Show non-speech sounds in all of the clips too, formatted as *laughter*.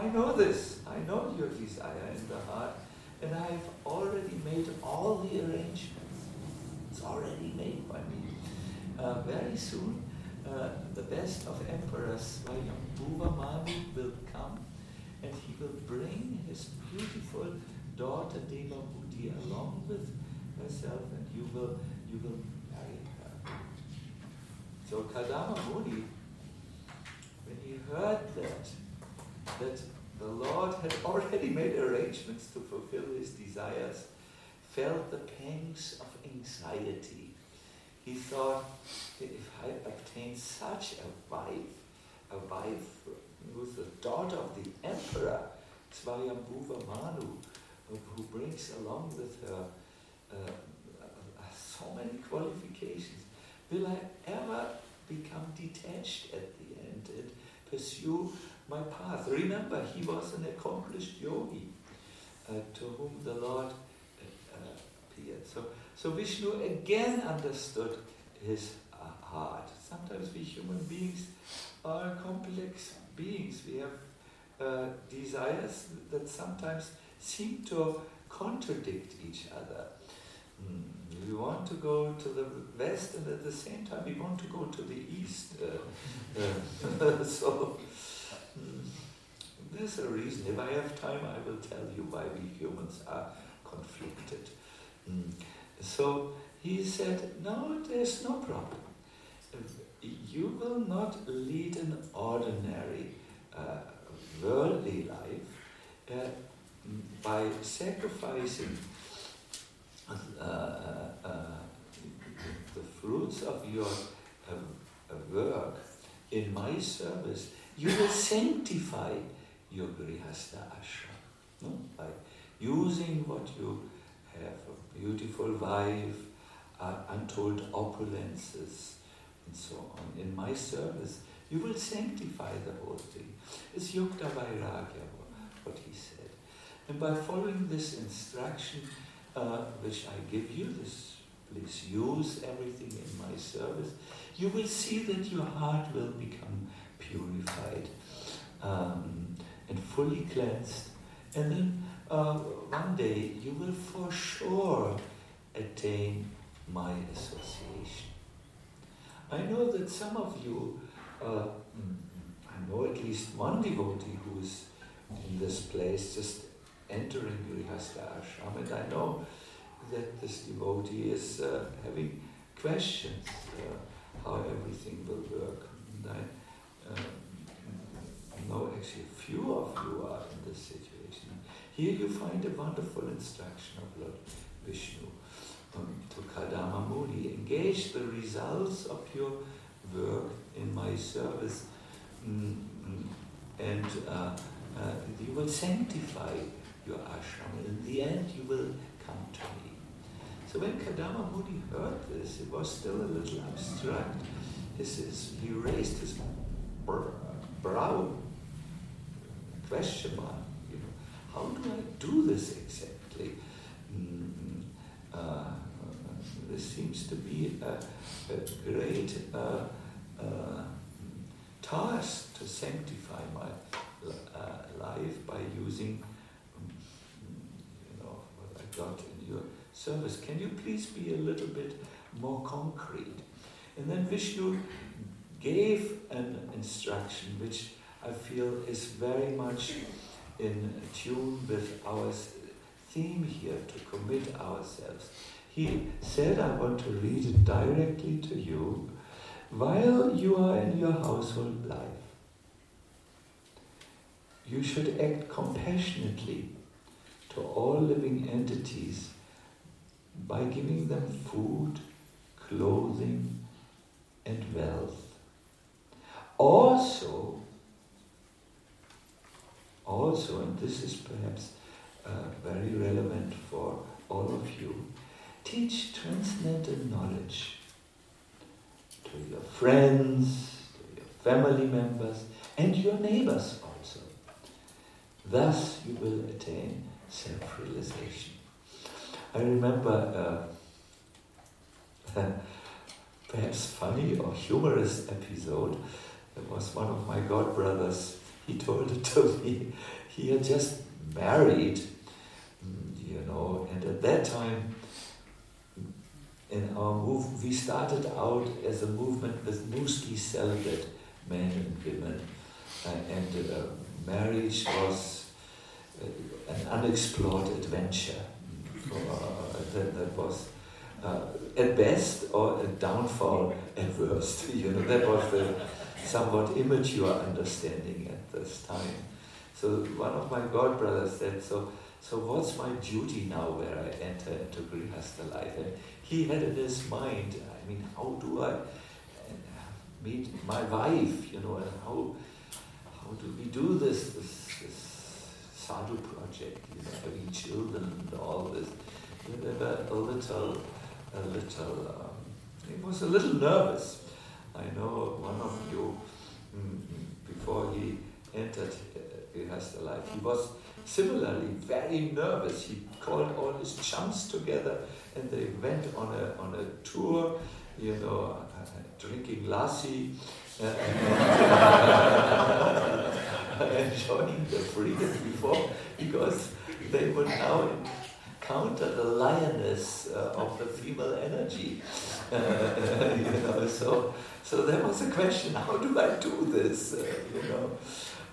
I, know this. I know your desire in the heart, and I've already made all the arrangements. It's already made by me. Uh, very soon, uh, the best of emperors, Swayambhuva Manu, will come and he will bring his beautiful daughter Devahuti along with herself and you will you will marry her. So Kardama Muni, when he heard that, the Lord had already made arrangements to fulfill his desires, felt the pangs of anxiety. He thought, if I obtain such a wife, a wife who's the daughter of the emperor, Swayambhuva Manu, who brings along with her uh, uh, so many qualifications. Will I ever become detached at the end and pursue my path? Remember, he was an accomplished yogi uh, to whom the Lord uh, appeared. So, so Vishnu again understood his uh, heart. Sometimes we human beings are complex beings. We have uh, desires that sometimes seem to contradict each other. Mm. We want to go to the west, and at the same time, we want to go to the east. Uh, *laughs* uh, so, there's a reason. If I have time, I will tell you why we humans are conflicted. Mm. So, he said, No, there's no problem. You will not lead an ordinary uh, worldly life uh, by sacrificing uh, uh, uh, the fruits of your work in my service, you will sanctify your grihastha ashram. No? By using what you have, a beautiful wife, uh, untold opulences, and so on, in my service, you will sanctify the whole thing. It's yukta vairagya, what he said. And by following this instruction, uh, which I give you, this please use everything in my service, you will see that your heart will become purified um, and fully cleansed. And then uh, one day you will for sure attain my association. I know that some of you, uh, I know at least one devotee who is in this place just entering Grihastha ashram, and I know that this devotee is uh, having questions uh, how everything will work. And I um, know actually few of you are in this situation. Here you find a wonderful instruction of Lord Vishnu um, to Kardama Muni. Engage the results of your work in my service, mm, mm, and uh, uh, you will sanctify your ashram. In the end, you will come to me. So when Kardama Muni heard this, it was still a little abstract. He raised his brow, question mark, you know, how do I do this exactly? Mm, uh, this seems to be a, a great uh, uh, task to sanctify my uh, life by using you know, what I got in your service. Can you please be a little bit more concrete? And then Vishnu gave an instruction which I feel is very much in tune with our theme here to commit ourselves. He said, I want to read it directly to you while you are in your household life. You should act compassionately to all living entities by giving them food, clothing, and wealth. Also, also, and this is perhaps uh, very relevant for all of you, teach transcendental knowledge to your friends, to your family members, and your neighbors also. Thus you will attain self-realization. I remember uh, *laughs* perhaps funny or humorous episode. It was one of my god brothers. He told it to me. He had just married, mm, you know, and at that time, in our move, we started out as a movement with mostly celibate men and women, uh, and uh, marriage was uh, an unexplored adventure. Uh, that, that was uh, at best or a downfall at worst. *laughs* You know, that was the somewhat immature understanding at this time. So one of my god brothers said, so, so what's my duty now where I enter into Grihastha life? And he had in his mind, I mean, how do I meet my wife, you know, and how, how do we do this, this, this sadhu project, you know, having children and all this. Were a little a little, um, he was a little nervous. I know one of you, mm, before he entered uh, life, he was similarly very nervous. He called all his chums together and they went on a, on a tour, you know, uh, drinking lassi. Uh, *laughs* enjoying the freedom before because they were now counter the lioness uh, of the female energy. *laughs* You know, so, so there was a question, how do I do this? Uh, you know,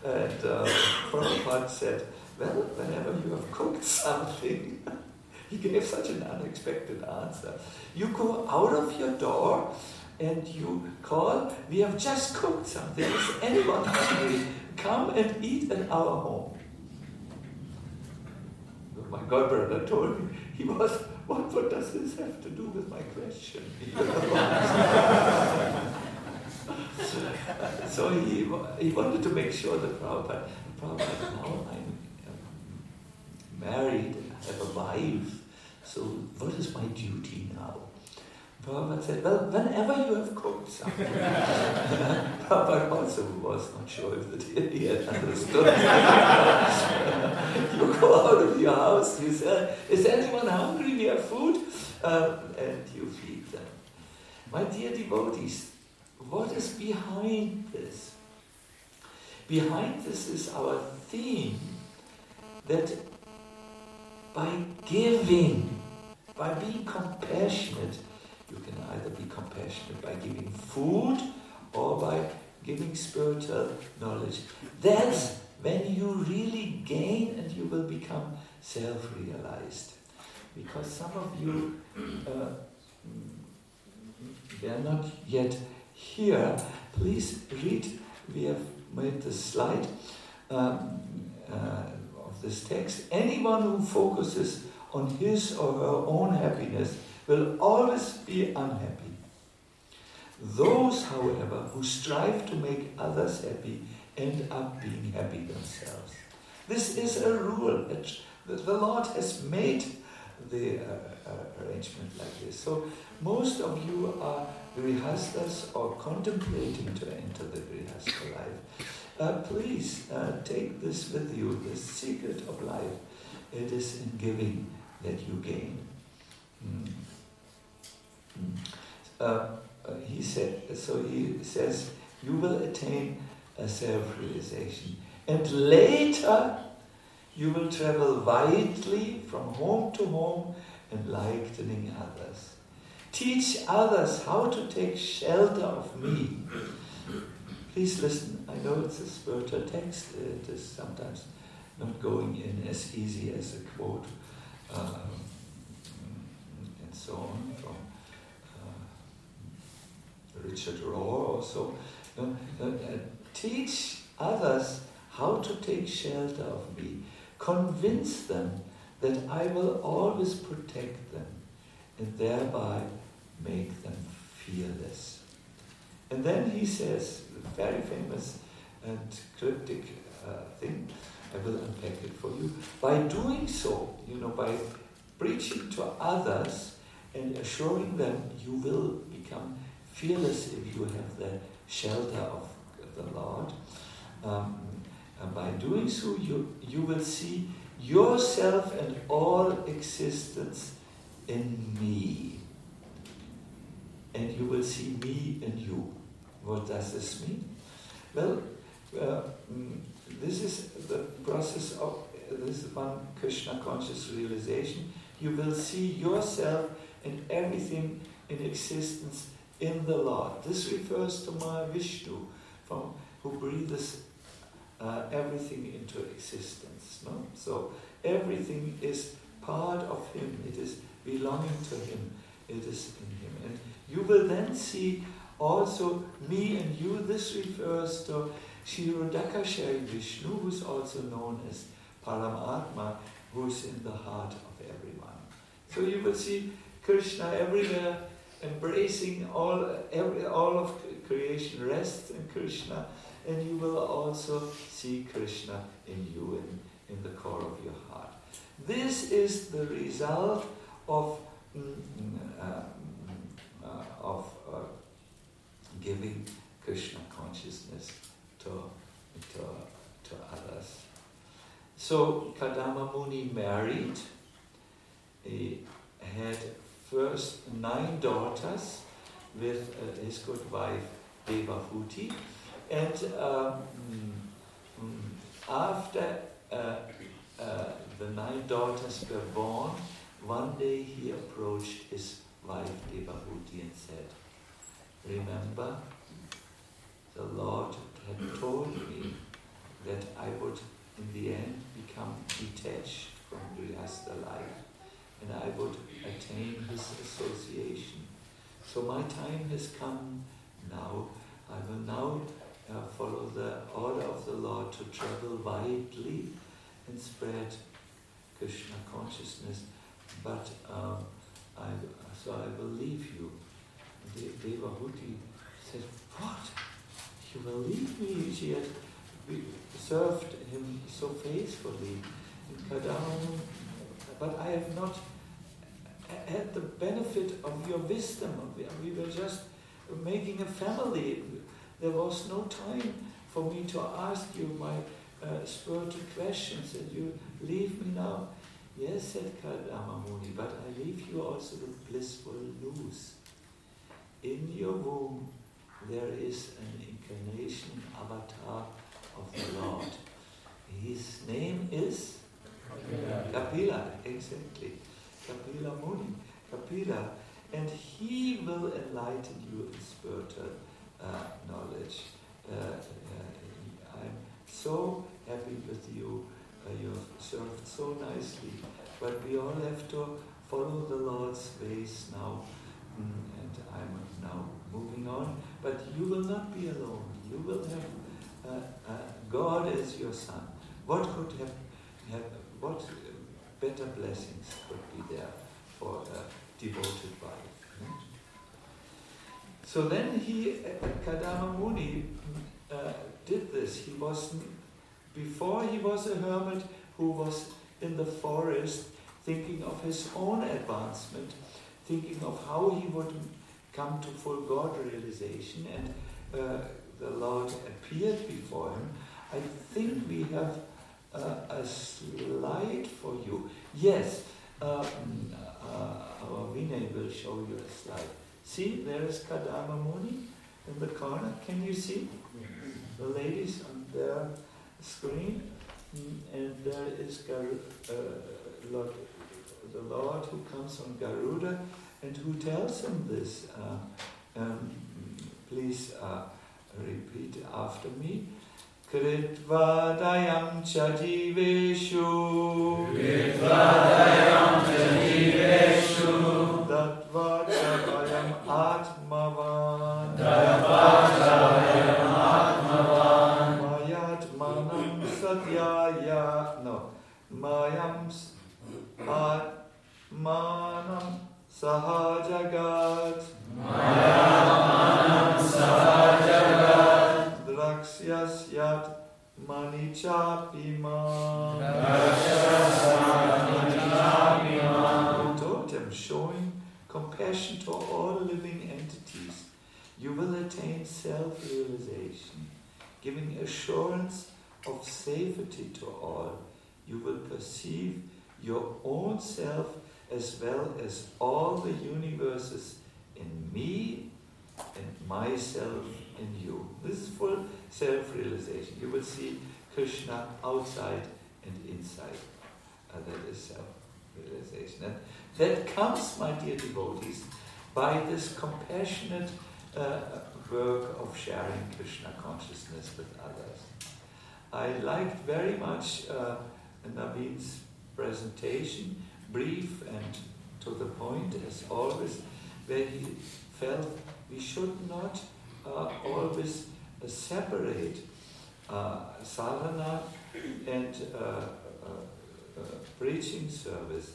and uh, Prabhupada said, well, whenever you have cooked *laughs* something, *laughs* he gave such an unexpected answer. You go out of your door and you call, we have just cooked something. Is anyone hungry? Come and eat at our home my godbrother told me, he was, what, what does this have to do with my question? *laughs* so he, he wanted to make sure that Prabhupada, Prabhupada, now I'm um, married, I have a wife, so what is my duty now? Prabhupada said, well, whenever you have cooked something. *laughs* Prabhupada also was not sure if he had understood. *laughs* you go out of your house, you say, is anyone hungry? We have food. Um, and you feed them. My dear devotees, what is behind this? Behind this is our theme that by giving, by being compassionate, either be compassionate by giving food or by giving spiritual knowledge. That's when you really gain and you will become self realized. Because some of you, uh, they are not yet here. Please read, we have made the slide um, uh, of this text. Anyone who focuses on his or her own happiness will always be unhappy. Those, however, who strive to make others happy end up being happy themselves. This is a rule. that The Lord has made the uh, uh, arrangement like this. So most of you are grihasthas or contemplating to enter the grihastha life. Uh, please uh, take this with you, the secret of life. It is in giving that you gain. Mm. Uh, uh, he said, so he says, you will attain a self-realization. And later, you will travel widely from home to home, enlightening others. Teach others how to take shelter of me. Please listen. I know it's a spiritual text. It is sometimes not going in as easy as a quote um, and so on Richard Rohr also, uh, uh, teach others how to take shelter of me. Convince them that I will always protect them and thereby make them fearless. And then he says, very famous and cryptic uh, thing, I will unpack it for you. By doing so, you know, by preaching to others and assuring them you will become fearless if you have the shelter of the Lord. Um, and by doing so, you, you will see yourself and all existence in me. and you will see me and you. What does this mean? Well, uh, mm, this is the process of this is one Krishna conscious realization. You will see yourself and everything in existence in the Lord. This refers to Mahavishnu, from who breathes uh, everything into existence. No? So everything is part of Him. It is belonging to Him. It is in Him. And you will then see also me and you. This refers to Kshirodakashayi Vishnu, who is also known as Paramatma, who is in the heart of everyone. So you will see Krishna everywhere, embracing all, every, all of creation rests in Krishna, and you will also see Krishna in you, in, in the core of your heart. This is the result of, mm, mm, uh, mm, uh, of uh, giving Krishna consciousness to, to, to others. So Kardama Muni married, he had first nine daughters with uh, his good wife Devahuti, and um, mm, after uh, uh, the nine daughters were born, one day he approached his wife Devahuti and said, Remember, the Lord had told me that I would in the end become detached from Grihastha life and I would attain his association. So my time has come now. I will now uh, follow the order of the Lord to travel widely and spread Krishna consciousness. But um, I, so I will leave you. De- Devahuti said, What? You will leave me? She had served him so faithfully in Kadam, but I have not had the benefit of your wisdom. We were just making a family. There was no time for me to ask you my uh, spiritual questions, and you leave me now. Yes, said Kardama Muni, but I leave you also with blissful news. In your womb there is an incarnation avatar of the Lord. His name is Kapila, Kapila exactly. Kapila Muni, Kapila, and he will enlighten you in spiritual uh, knowledge. Uh, uh, I'm so happy with you. Uh, you have served so nicely, but we all have to follow the Lord's ways now, mm, and I'm now moving on. But you will not be alone. You will have uh, uh, God as your son. What could have, have what better blessings could be there for a devoted wife? So then he, Kardama Muni, uh, did this. He was before he was a hermit who was in the forest, thinking of his own advancement, thinking of how he would come to full God realization, and uh, the Lord appeared before him. I think we have a slide for you. Yes, uh, uh, our Vinay will show you a slide. See, there is Kardama Muni in the corner. Can you see the ladies on their screen? Mm, and there is Gar- uh, Lord, the Lord who comes on Garuda and who tells him this. Uh, um, please uh, repeat after me. कृत्वादयं च जीवेषु। त्वायं च जीवेशु दत्वा च अयम् आत्मवानयात्मनं सध्यायनो मयत्मानं सः जगात्। Mandichapimam. Totem showing compassion to all living entities. You will attain self-realization, giving assurance of safety to all. You will perceive your own self as well as all the universes in me and myself in you. This is full self-realization. You will see Krishna outside and inside. Uh, that is self-realization. And that comes, my dear devotees, by this compassionate uh, work of sharing Krishna consciousness with others. I liked very much uh, Naveen's presentation, brief and to the point as always, where he felt we should not uh, always uh, separate uh, sadhana and uh, preaching service.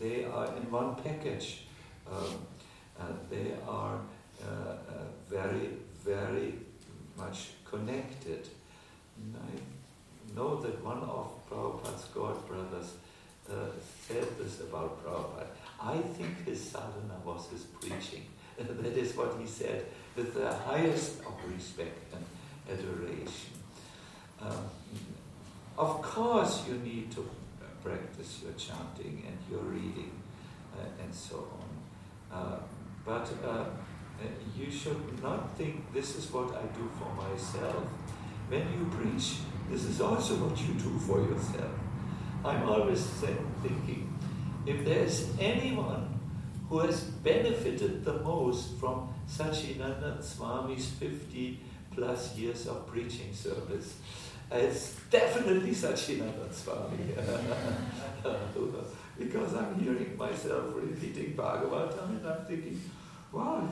they are in one package. Um, they are very, very much connected. And I know that one of Prabhupada's God brothers uh, said this about Prabhupada. I think his sadhana was his preaching. *laughs* that is what he said with the highest of respect and adoration. Um, of course, you need to practice your chanting and your reading uh, and so on. Uh, but uh, you should not think this is what I do for myself. When you preach, this is also what you do for yourself. I'm always thinking if there's anyone who has benefited the most from Sacinandana Swami's 50 plus years of preaching service, it's definitely Sacinandana Swami. *laughs* because I'm hearing myself repeating Bhagavatam and I'm thinking, wow,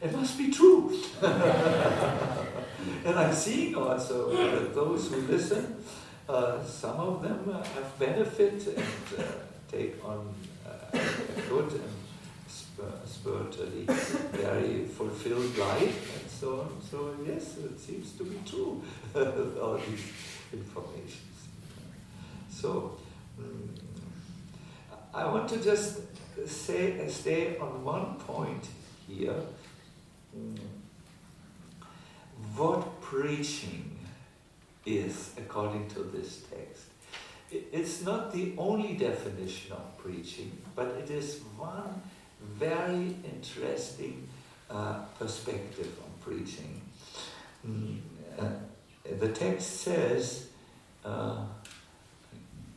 it must be true. *laughs* and I'm seeing also that those who listen, uh, some of them uh, have benefit and uh, take on good and spiritually very fulfilled life and so on. So yes, it seems to be true, *laughs* all these informations. So um, I want to just say, stay on one point here Mm. what preaching is according to this text. It's not the only definition of preaching, but it is one very interesting uh, perspective on preaching. Mm, uh, the text says, uh,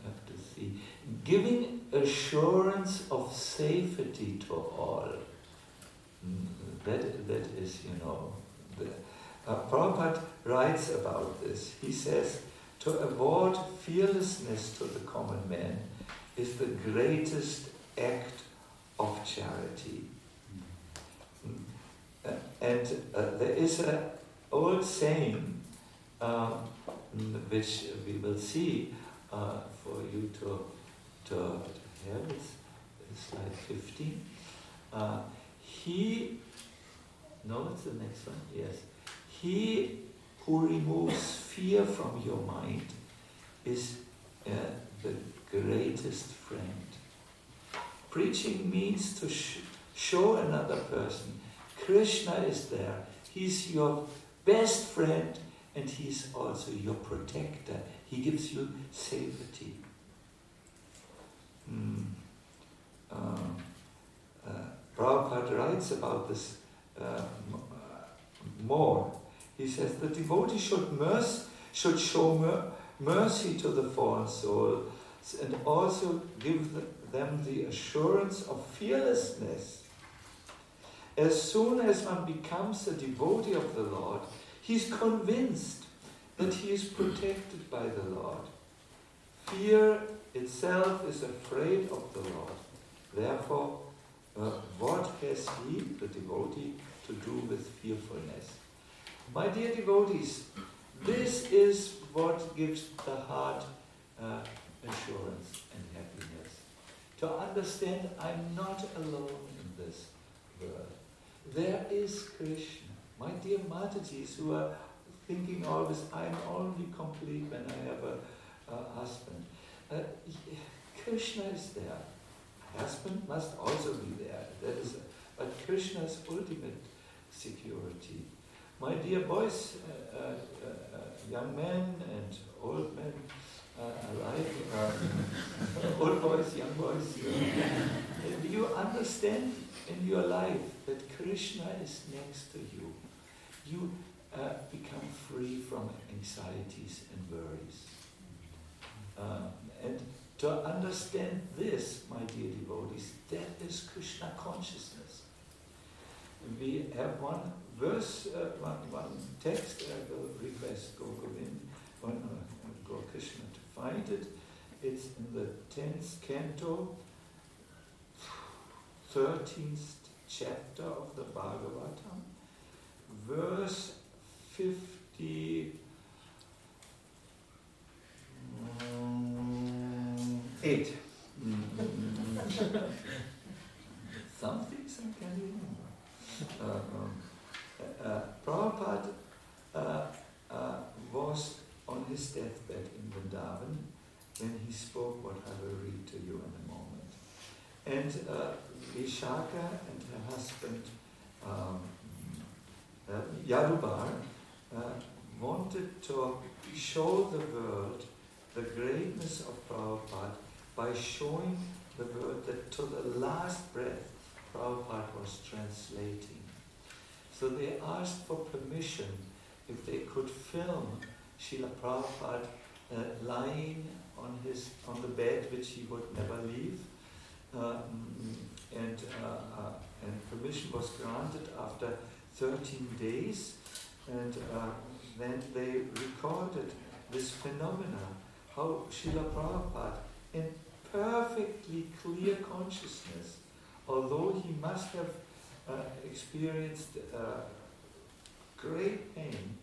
have to see, giving assurance of safety to all. Mm, that, that is, you know, the, uh, Prabhupada writes about this. He says, to award fearlessness to the common man is the greatest act of charity. Mm. Uh, and uh, there is an old saying um, which we will see uh, for you to, to, to have. It's, slide 15. Uh, he no, it's the next one. Yes. He who removes fear from your mind is uh, the greatest friend. Preaching means to sh- show another person Krishna is there. He's your best friend and he's also your protector. He gives you safety. Mm. Uh, uh, Prabhupada writes about this uh, more. He says the devotee should, mercy, should show mer- mercy to the fallen soul and also give them the assurance of fearlessness. As soon as one becomes a devotee of the Lord, he's convinced that he is protected by the Lord. Fear itself is afraid of the Lord. Therefore, uh, what has he, the devotee, to do with fearfulness? My dear devotees, this is what gives the heart uh, assurance and happiness. To understand I'm not alone in this world. There is Krishna. My dear Matajis who are thinking always, I'm only complete when I have a, a husband. Uh, Krishna is there husband must also be there. That is, but Krishna's ultimate security. My dear boys, uh, uh, uh, young men and old men alike, *laughs* old boys, young boys, *laughs* do you understand in your life that Krishna is next to you? You become free from anxieties and worries. Uh, and to understand this, my dear devotees, that is Krishna consciousness. We have one verse, uh, one, one text, I will request Gogovind, one, uh, Go Krishna to find it. It's in the 10th canto, 13th chapter of the Bhagavatam, verse 50. Um, eight. *laughs* Some things I can remember. Uh, um, uh, Prabhupada uh, uh, was on his deathbed in Vrindavan when he spoke what I will read to you in a moment. And uh, Vishakha and her husband um, uh, Yadubar uh, wanted to show the world the greatness of Prabhupada by showing the world that to the last breath Prabhupada was translating. So they asked for permission if they could film Srila Prabhupada uh, lying on his on the bed which he would never leave. Uh, and, uh, uh, and permission was granted after 13 days. And uh, then they recorded this phenomena, how Srila Prabhupada, in perfectly clear consciousness, although he must have experienced uh, great pain,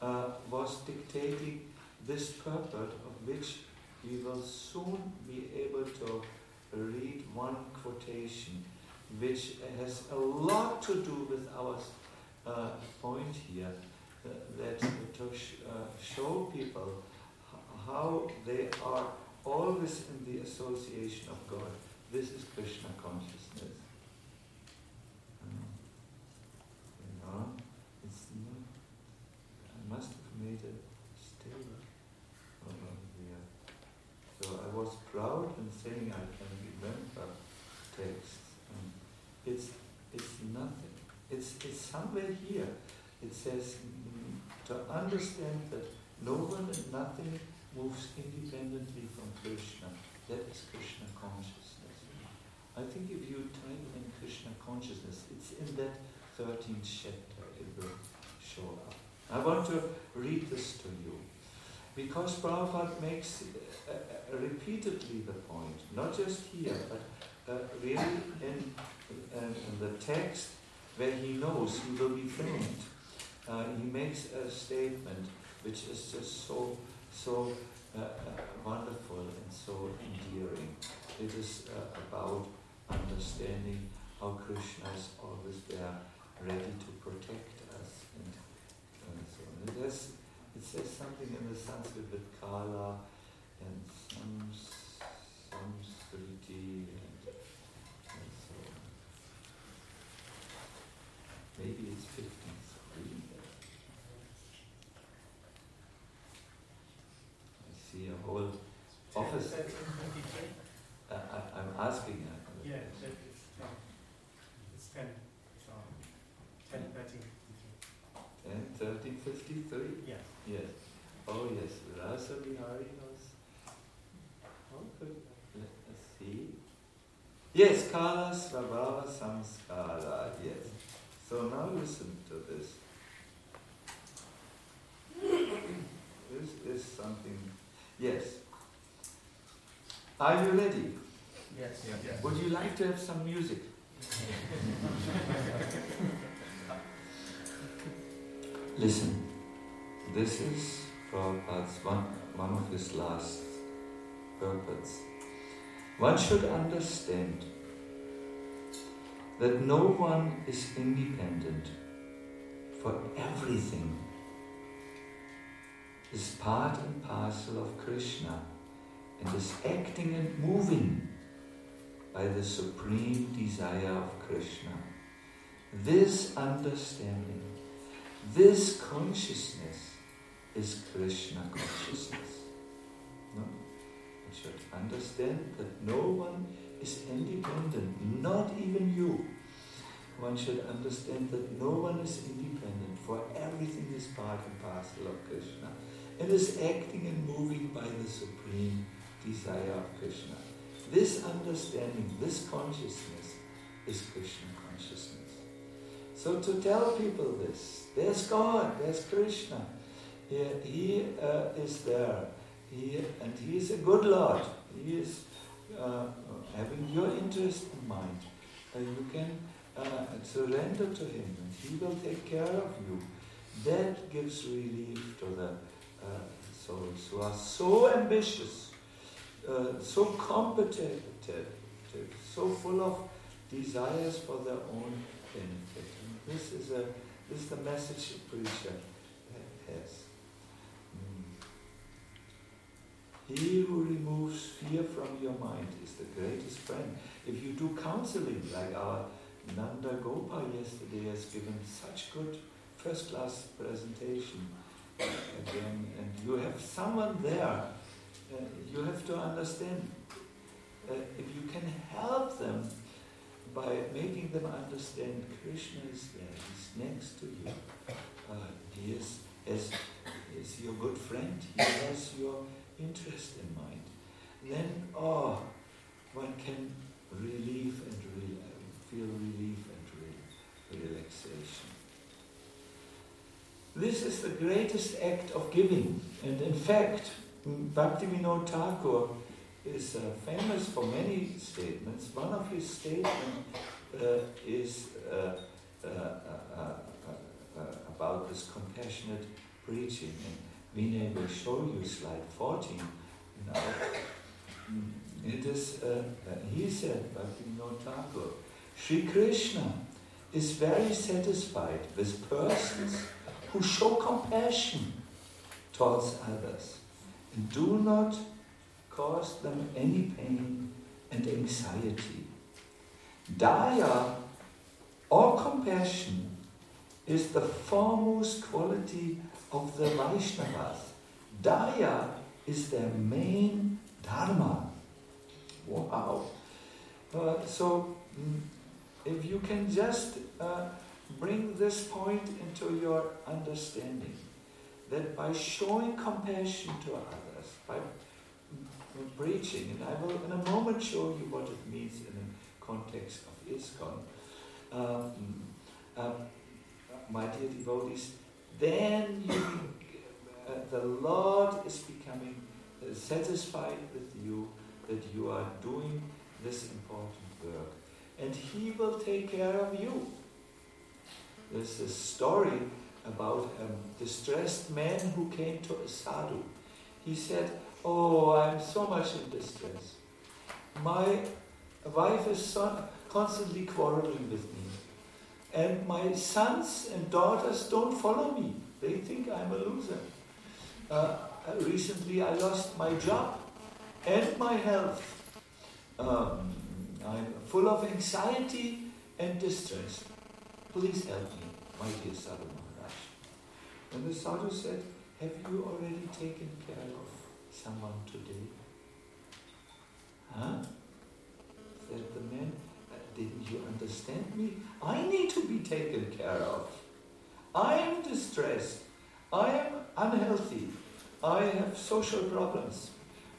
uh, was dictating this purport of which we will soon be able to read one quotation which has a lot to do with our uh, point here uh, that to sh- uh, show people how they are always in the association of God. This is Krishna consciousness. You know, it's not, I must have So I was proud in saying I can remember texts. And it's it's nothing. It's it's somewhere here. It says mm, to understand that no one and nothing moves independently from Krishna. That is Krishna consciousness. I think if you type in Krishna consciousness, it's in that 13th chapter, it will show up. I want to read this to you. Because Prabhupada makes uh, uh, repeatedly the point, not just here, but uh, really in, in, the text where he knows he will be filmed. Uh, he makes a statement which is just so, so uh, wonderful and so endearing. It is about understanding how Krishna is always there, ready to protect us. And, and so on. It, has, it says something in the Sanskrit with Kala and some Samskriti and, and so on. Maybe it's 53. I see a whole office. Uh, I, I'm asking. Uh, yeah, that is, no, it's 10. So 10, 13, 10, 13, 53? Yeah. Yes. Oh, yes. Rasa Bihari knows. How could, let us see. Yes, Kala Svabhava Samskara. Yes. So now listen to this. This is something. Yes. Are you ready? Yes. yes. Would you like to have some music? *laughs* Listen, this is Prabhupada's one, one of his last purports. One should understand that no one is independent, for everything is part and parcel of Krishna and is acting and moving by the supreme desire of Krishna. This understanding, this consciousness is Krishna consciousness. No? Should understand that no one is independent, not even you. One should understand that no one is independent, for everything is part and parcel of Krishna and is acting and moving by the supreme desire of Krishna. This understanding, this consciousness is Krishna consciousness. So to tell people this, there's God, there's Krishna. He, he uh, is there. He, and He is a good Lord. He is uh, having your interest in mind. Uh, you can uh, surrender to Him and He will take care of you. That gives relief to the uh, souls who are so ambitious, uh, so competitive, so full of desires for their own benefit. And this is a this is the message preacher has. He who removes fear from your mind is the greatest friend. If you do counseling, like our Nanda Gopal yesterday has given such good first class presentation again, and you have someone there, uh, you have to understand uh, if you can help them by making them understand Krishna is there, He's next to you. Uh, he is, as, is your good friend, He has your interest in mind, then, oh, one can relieve and re- feel relief and re- relaxation. This is the greatest act of giving, and in fact, Bhaktivinoda Thakur is uh, famous for many statements. One of his statements uh, is uh, uh, uh, uh about this compassionate preaching. And Vinay will show you slide 14. Now, it is, he said, Bhaktivinoda Thakur, Sri Krishna is very satisfied with persons who show compassion towards others and do not cause them any pain and anxiety. Daya or compassion is the foremost quality of the Vaishnavas. Daya is their main dharma. Wow. Uh, so, mm, if you can just uh, bring this point into your understanding, that by showing compassion to others, by preaching, and I will in a moment show you what it means in the context of ISKCON, um, uh, my dear devotees, then you, uh, the Lord is becoming uh, satisfied with you that you are doing this important work. And He will take care of you. There's a story about a distressed man who came to a sadhu. He said, Oh, I'm so much in distress. My wife is constantly quarreling with me. And my sons and daughters don't follow me. They think I'm a loser. Uh, recently, I lost my job and my health. Um, I'm full of anxiety and distress. Please help me, my dear Sadhu Maharaj. And the Sadhu said, Have you already taken care of someone today? Huh? Said the man, didn't you understand me? I need to be taken care of. I am distressed. I am unhealthy. I have social problems,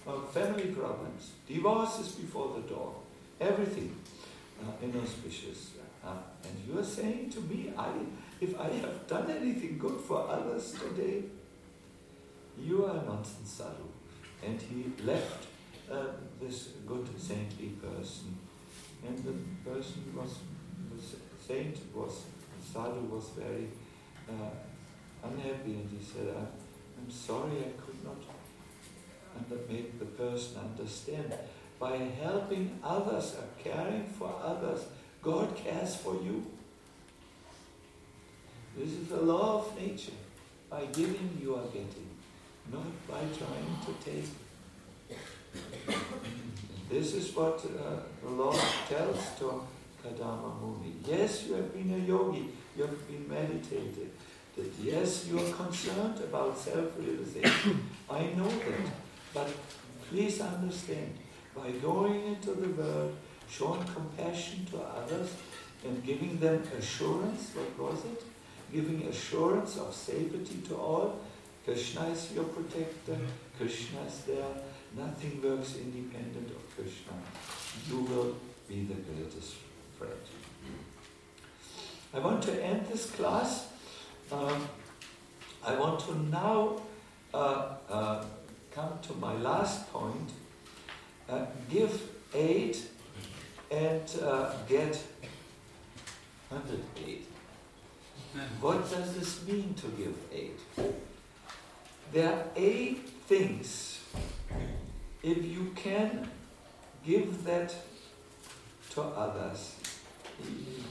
uh, family problems. divorces before the door. Everything uh, inauspicious. Uh, and you are saying to me, I, if I have done anything good for others today, you are nonsense sadhu. And he left uh, this good saintly person and the person was, the saint was, the sadhu was very uh, unhappy and he said, I'm sorry I could not that make the person understand. By helping others or caring for others, God cares for you. This is the law of nature. By giving, you are getting, not by trying to take. This is what uh, the Lord tells to Kardama Muni. Yes, you have been a yogi, you have been meditated. That yes, you are concerned about self-realization. I know that. But please understand, by going into the world, showing compassion to others and giving them assurance. What was it? Giving assurance of safety to all. Krishna is your protector. Krishna is there. Nothing works independent of Krishna. You will be the greatest friend. I want to end this class. Um, I want to now uh, uh, come to my last point. Uh, give aid and uh, get 108. What does this mean to give aid? There are eight things. If you can give that to others,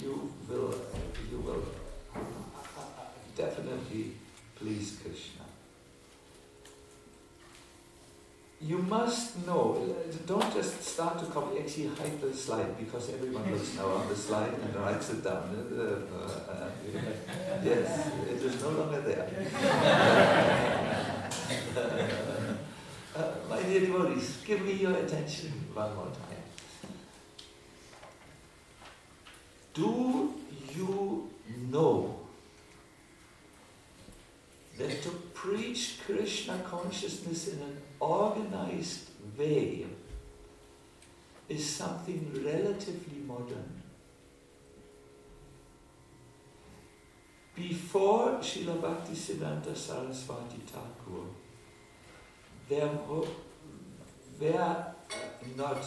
you will, you will definitely please Krishna. You must know, don't just start to copy, actually hide the slide because everyone looks now on the slide and writes it down. Uh, uh, uh, yes, it is no longer there. *laughs* Uh, my dear devotees, give me your attention one more time. Do you know that to preach Krishna consciousness in an organized way is something relatively modern? Before Srila Bhaktisiddhanta Saraswati Thakur, there were not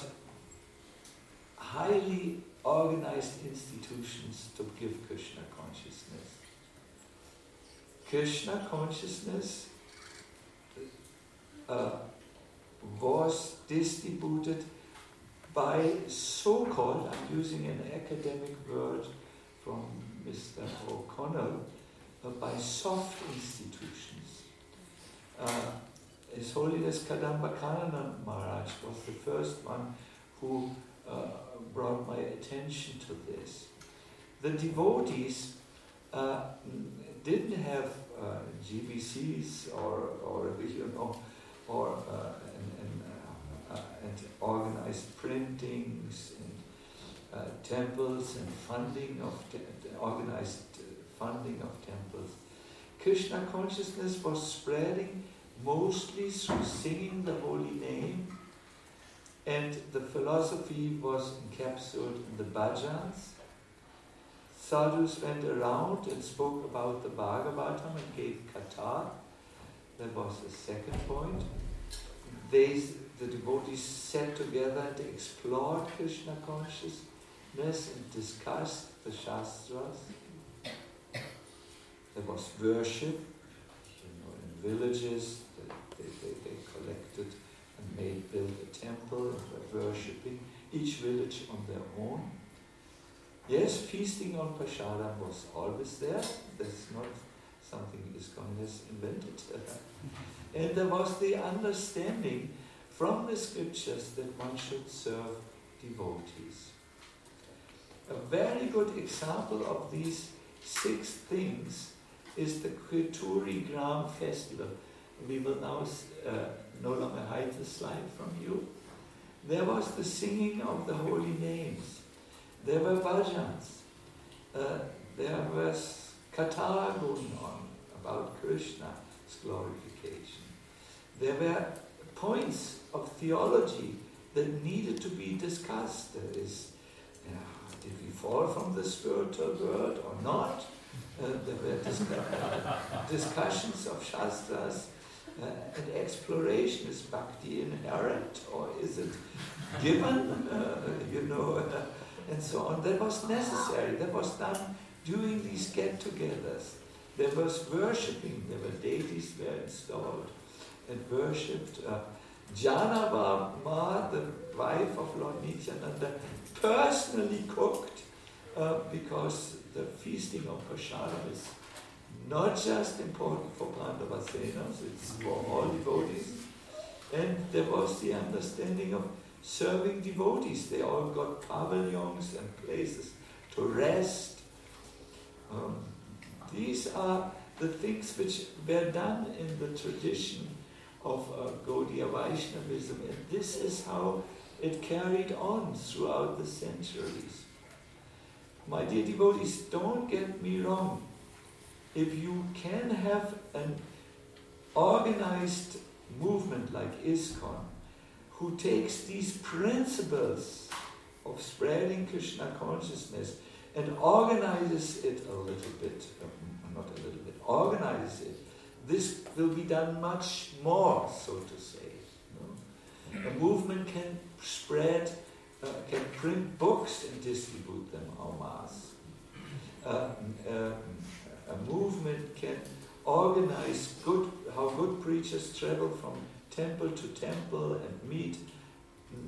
highly organized institutions to give Krishna consciousness. Krishna consciousness uh, was distributed by so-called, I'm using an academic word from Mr. O'Connell, uh, by soft institutions. Uh, His Holiness Kadamba Kanana Maharaj was the first one who uh, brought my attention to this. The devotees uh, didn't have uh, GBCs or, or you know, or uh, and, and, uh, uh, and, organized printings and temples and funding of te- organized funding of temples. Krishna consciousness was spreading mostly through singing the holy name and the philosophy was encapsulated in the bhajans. Sadhus went around and spoke about the Bhagavatam and gave katha. That was the second point. They, the devotees sat together and explored Krishna consciousness and discussed the Shastras. There was worship, you know, in villages, they, they, they collected and made built a temple and were worshipping, each village on their own. Yes, feasting on prashadam was always there. That's not something ISKCON has invented. *laughs* and there was the understanding from the scriptures that one should serve devotees. A very good example of these six things is the Kheturi Gram festival. We will now uh, no longer hide the slide from you. There was the singing of the holy names. There were bhajans. Uh, there was katha going on about Krishna's glorification. There were points of theology that needed to be discussed. There is, uh, did we fall from the spiritual world or not? Uh, there were discuss- *laughs* discussions of Shastras uh, and exploration. Is bhakti inherent or is it given? *laughs* Uh, you know, uh, and so on. That was necessary. That was done during these get-togethers. There was worshipping. There were deities were installed and worshipped. Uh, Jahnava Ma, the wife of Lord Nityananda, personally cooked uh, because the feasting of prasadam is not just important for Pandavasenas, it's for all devotees. And there was the understanding of serving devotees. They all got pavilions and places to rest. Um, these are the things which were done in the tradition of uh, Gaudiya Vaishnavism. And this is how it carried on throughout the centuries. My dear devotees, don't get me wrong. If you can have an organized movement like ISKCON, who takes these principles of spreading Krishna consciousness and organizes it a little bit, uh, not a little bit, organizes it, this will be done much more, so to say. You know? A movement can spread, uh, can print books and distribute them en masse. Uh, uh, a movement can organize good, how good preachers travel from temple to temple and meet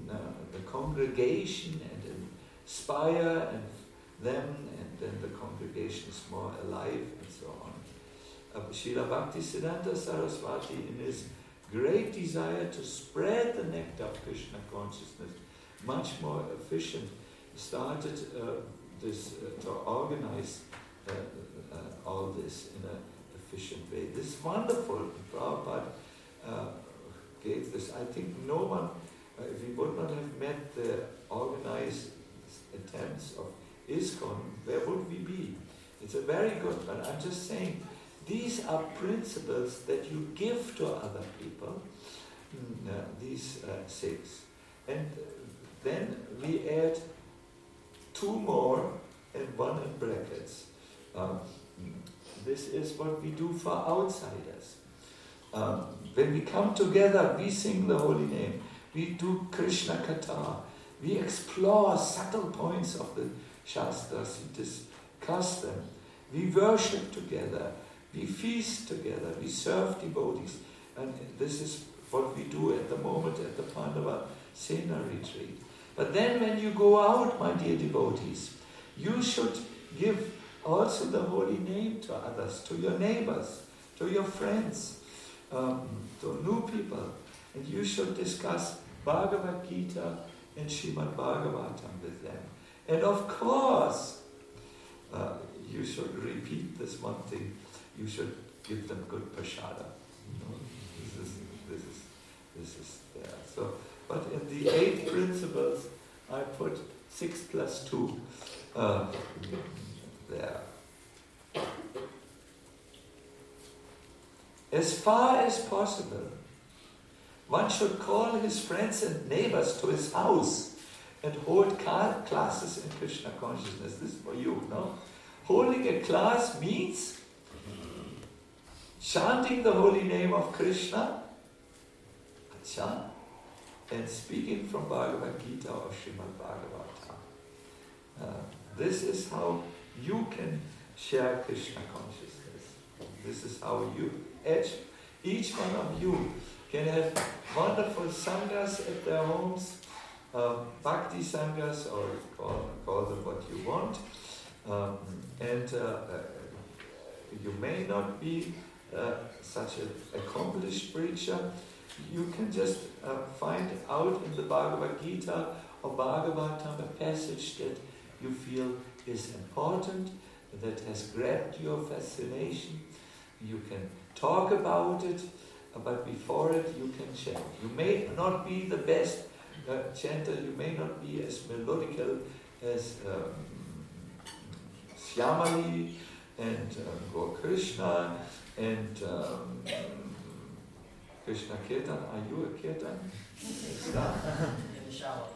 uh, the congregation and inspire and them, and then the congregation is more alive and so on. Uh, Srila Bhaktisiddhanta Saraswati, in his great desire to spread the nectar of Krishna consciousness much more efficient, started uh, this uh, to organize uh, all this in an efficient way. This is wonderful. Prabhupada uh, gave this. I think no one, uh, if we would not have met the organized attempts of ISKCON, where would we be? It's a very good one. I'm just saying, these are principles that you give to other people, mm, uh, these uh, six. And then we add two more and one in brackets. Um, this is what we do for outsiders. Um, when we come together, we sing the holy name. We do Krishna Katha. We explore subtle points of the Shastras. We discuss them. We worship together. We feast together. We serve devotees. And this is what we do at the moment at the Pandava Sena retreat. But then when you go out, my dear devotees, you should give also the holy name to others, to your neighbors, to your friends, um, to new people. And you should discuss Bhagavad Gita and Srimad Bhagavatam with them. And of course, uh, you should repeat this one thing. You should give them good prasada. You know, this is this is this is there. So, but in the eight principles, I put six plus two uh, there. As far as possible, one should call his friends and neighbors to his house and hold classes in Krishna consciousness. This is for you, no? Holding a class means chanting the holy name of Krishna, and speaking from Bhagavad Gita or Srimad Bhagavatam. Uh, this is how you can share Krishna consciousness. This is how you, each, each one of you can have wonderful sanghas at their homes, uh, bhakti sanghas, or call, call them what you want. Um, and uh, uh, you may not be uh, such an accomplished preacher. You can just uh, find out in the Bhagavad Gita or Bhagavatam a passage that you feel is important, that has grabbed your fascination. You can talk about it, but before it, you can chant. You may not be the best uh, chanter, you may not be as melodical as um, Syamali and uh, Gaur Krishna and um, Krishna Kirtan. Are you a Kirtan? *laughs* In the shower.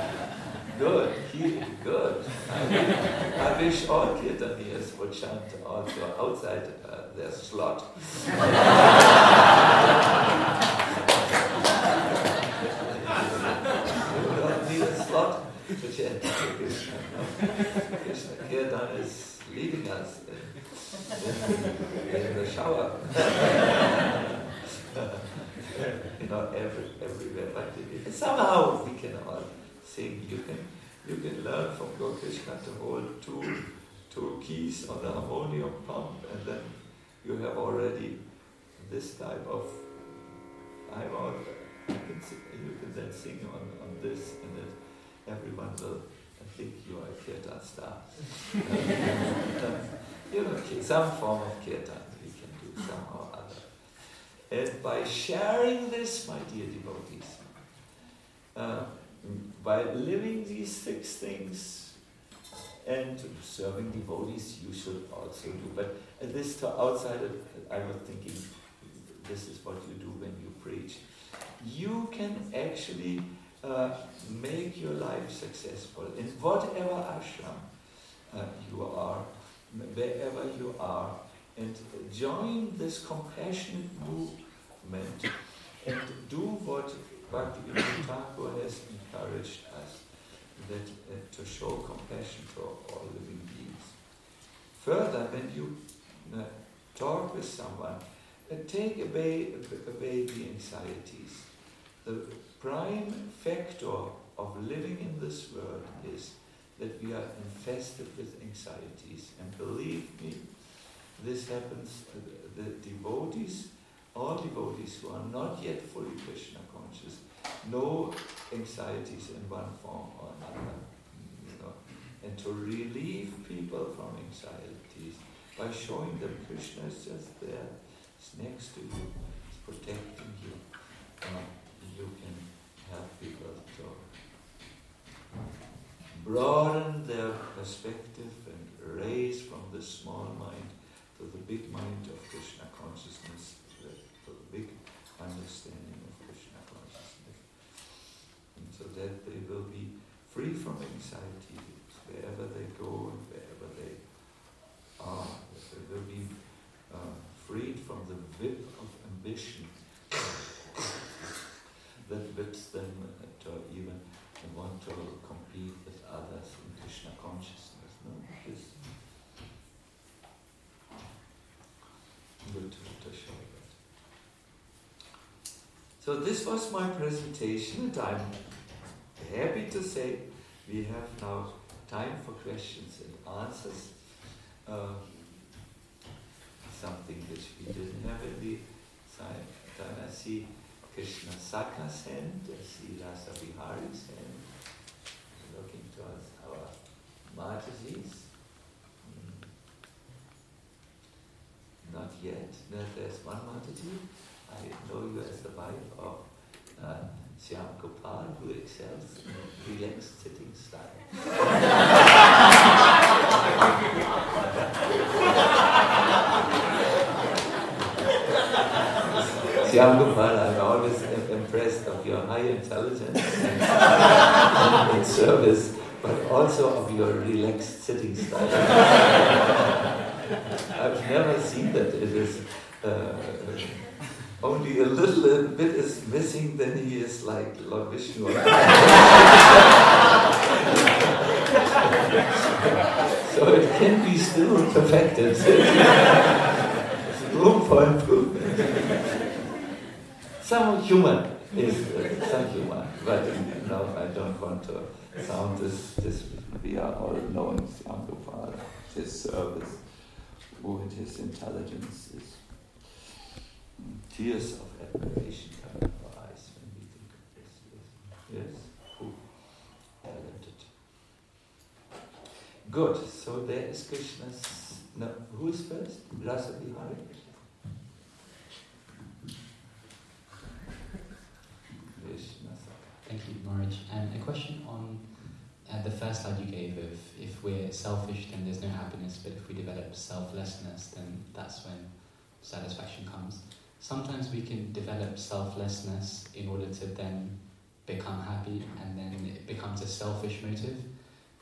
*laughs* *laughs* good, he, good. I, I wish all Kirtanias would chant also outside uh, their slot. you don't need a slot to chant Krishna. Krishna Kirtan is leading us in, in, in the shower. *laughs* you know, every, everywhere. But somehow we can all sing. You can you can learn from Gaur Krishna to hold two two keys on the harmonium pump, and then you have already this type of I'm out. You can, sing, you can then sing on, on this, and then everyone will think you are a kirtan star. *laughs* you know, some form of kirtan we can do somehow or other. And by sharing this, my dear devotees, uh, by living these six things and serving devotees, you should also do. But this to outside, I was thinking, this is what you do when you preach. You can actually uh, make your life successful in whatever ashram uh, you are, wherever you are, and join this compassionate movement and do what Bhakti Thakur has encouraged us that uh, to show compassion to all living beings. Further, when you uh, talk with someone, uh, take away, away the anxieties. The prime factor of living in this world is that we are infested with anxieties. And believe me, this happens, uh, the devotees, all devotees who are not yet fully Krishna conscious, know anxieties in one form or another. You know, and to relieve people from anxieties by showing them Krishna is just there, it's next to you, it's protecting you. Uh, you can help people to broaden their perspective and raise from the small mind to the big mind of Krishna consciousness, to the big understanding of Krishna consciousness. And so that they will be free from anxiety wherever they go and wherever they are. They will be uh, freed from the whip of ambition that whips them to even want to compete with others in Krishna consciousness. No? This. So this was my presentation and I'm happy to say we have now time for questions and answers. Uh, something which we didn't have in the time. I see Krishna Saka's hand, I see Rasa Bihari's hand, looking towards our Mataji's. Mm. Not yet. No, there's one Mataji. I know you as the wife of uh, Syam Gopal, who excels in relaxed sitting style. Syam Gopal, I'm always impressed of your high intelligence and, and service, but also of your relaxed sitting style. I've never seen that. It is uh, only a little bit is missing, then he is like Lord Vishnu. *laughs* so it can be still perfected. There's room for improvement. Some human is uh, some human, but no, I don't want to sound this. This we are all knowing Syamgopal, his service, with his intelligence is tears of admiration come in our eyes when we think of this. Yes, yes. Talented. Good. So there is Krishna's. No, who is first? Rasa Bihari. Thank you, Maharaj. And a question on uh, the first slide you gave of if we're selfish, then there's no happiness, but if we develop selflessness, then that's when satisfaction comes. Sometimes we can develop selflessness in order to then become happy, and then it becomes a selfish motive.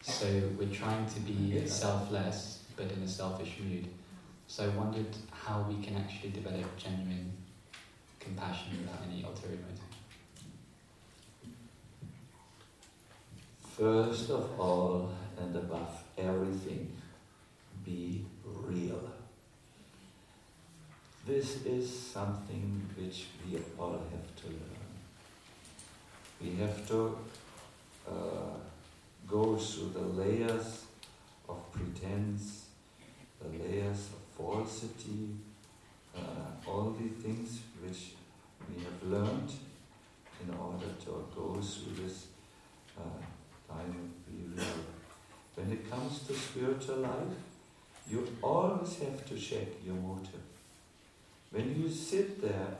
So we're trying to be selfless, but in a selfish mood. So I wondered how we can actually develop genuine compassion without any ulterior motive. First of all, and above everything, be real. This is something which we all have to learn. We have to uh, go through the layers of pretense, the layers of falsity, uh, all the things which we have learned in order to go through this uh, time of real. When it comes to spiritual life, you always have to check your motive. When you sit there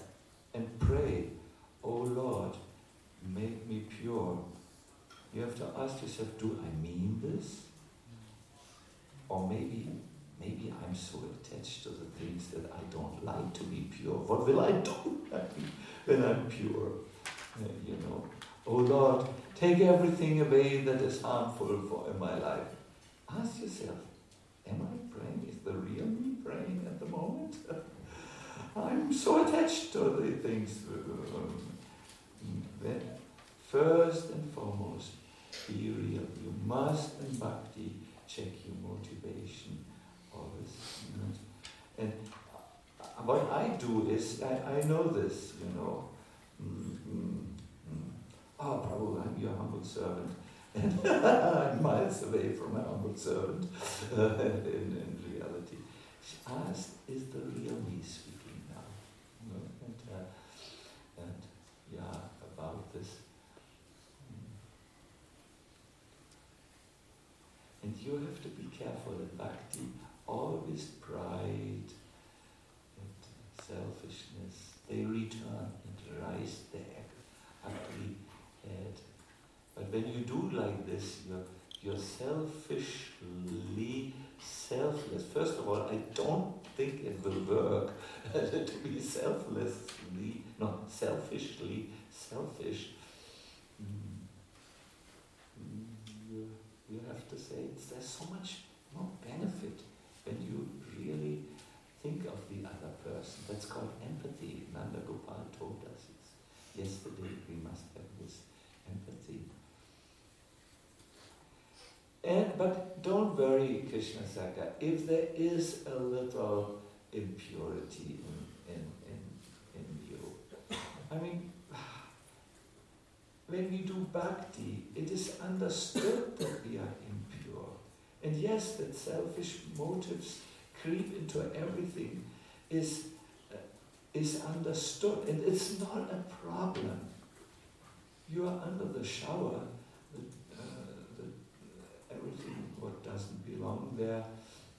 and pray, Oh Lord, make me pure. You have to ask yourself, do I mean this? Or maybe, maybe I'm so attached to the things that I don't like to be pure. What will I do *laughs* when I'm pure? You know, oh Lord, take everything away that is harmful for in my life. Ask yourself, am I praying? Is the real me praying at the moment? *laughs* I'm so attached to the things. Then, first and foremost, be real. You must in bhakti check your motivation always. And what I do is, I, I know this, you know. Mm-hmm. Oh, Prabhu, I'm your humble servant. And *laughs* I'm miles away from a humble servant uh, *laughs* in, in reality. She asked, is the real me speaking now? And, uh, and yeah, about this. And you have to be careful in bhakti. Always pride and selfishness, they return and rise their ugly head. But when you do like this, you're, you're selfishly selfless. First of all, I don't think it will work *laughs* to be selflessly, not selfishly selfish. Mm. You, have to say there's so much more benefit when you really think of the other person. That's called empathy. Nanda Gopal told us yesterday we must have this empathy. And, but don't worry, Krishna Saka, if there is a little impurity in, in, in, in you. I mean, when we do bhakti, it is understood that we are impure. And yes, that selfish motives creep into everything is, uh, is understood, and it's not a problem. You are under the shower, the, uh, the, everything what doesn't belong there,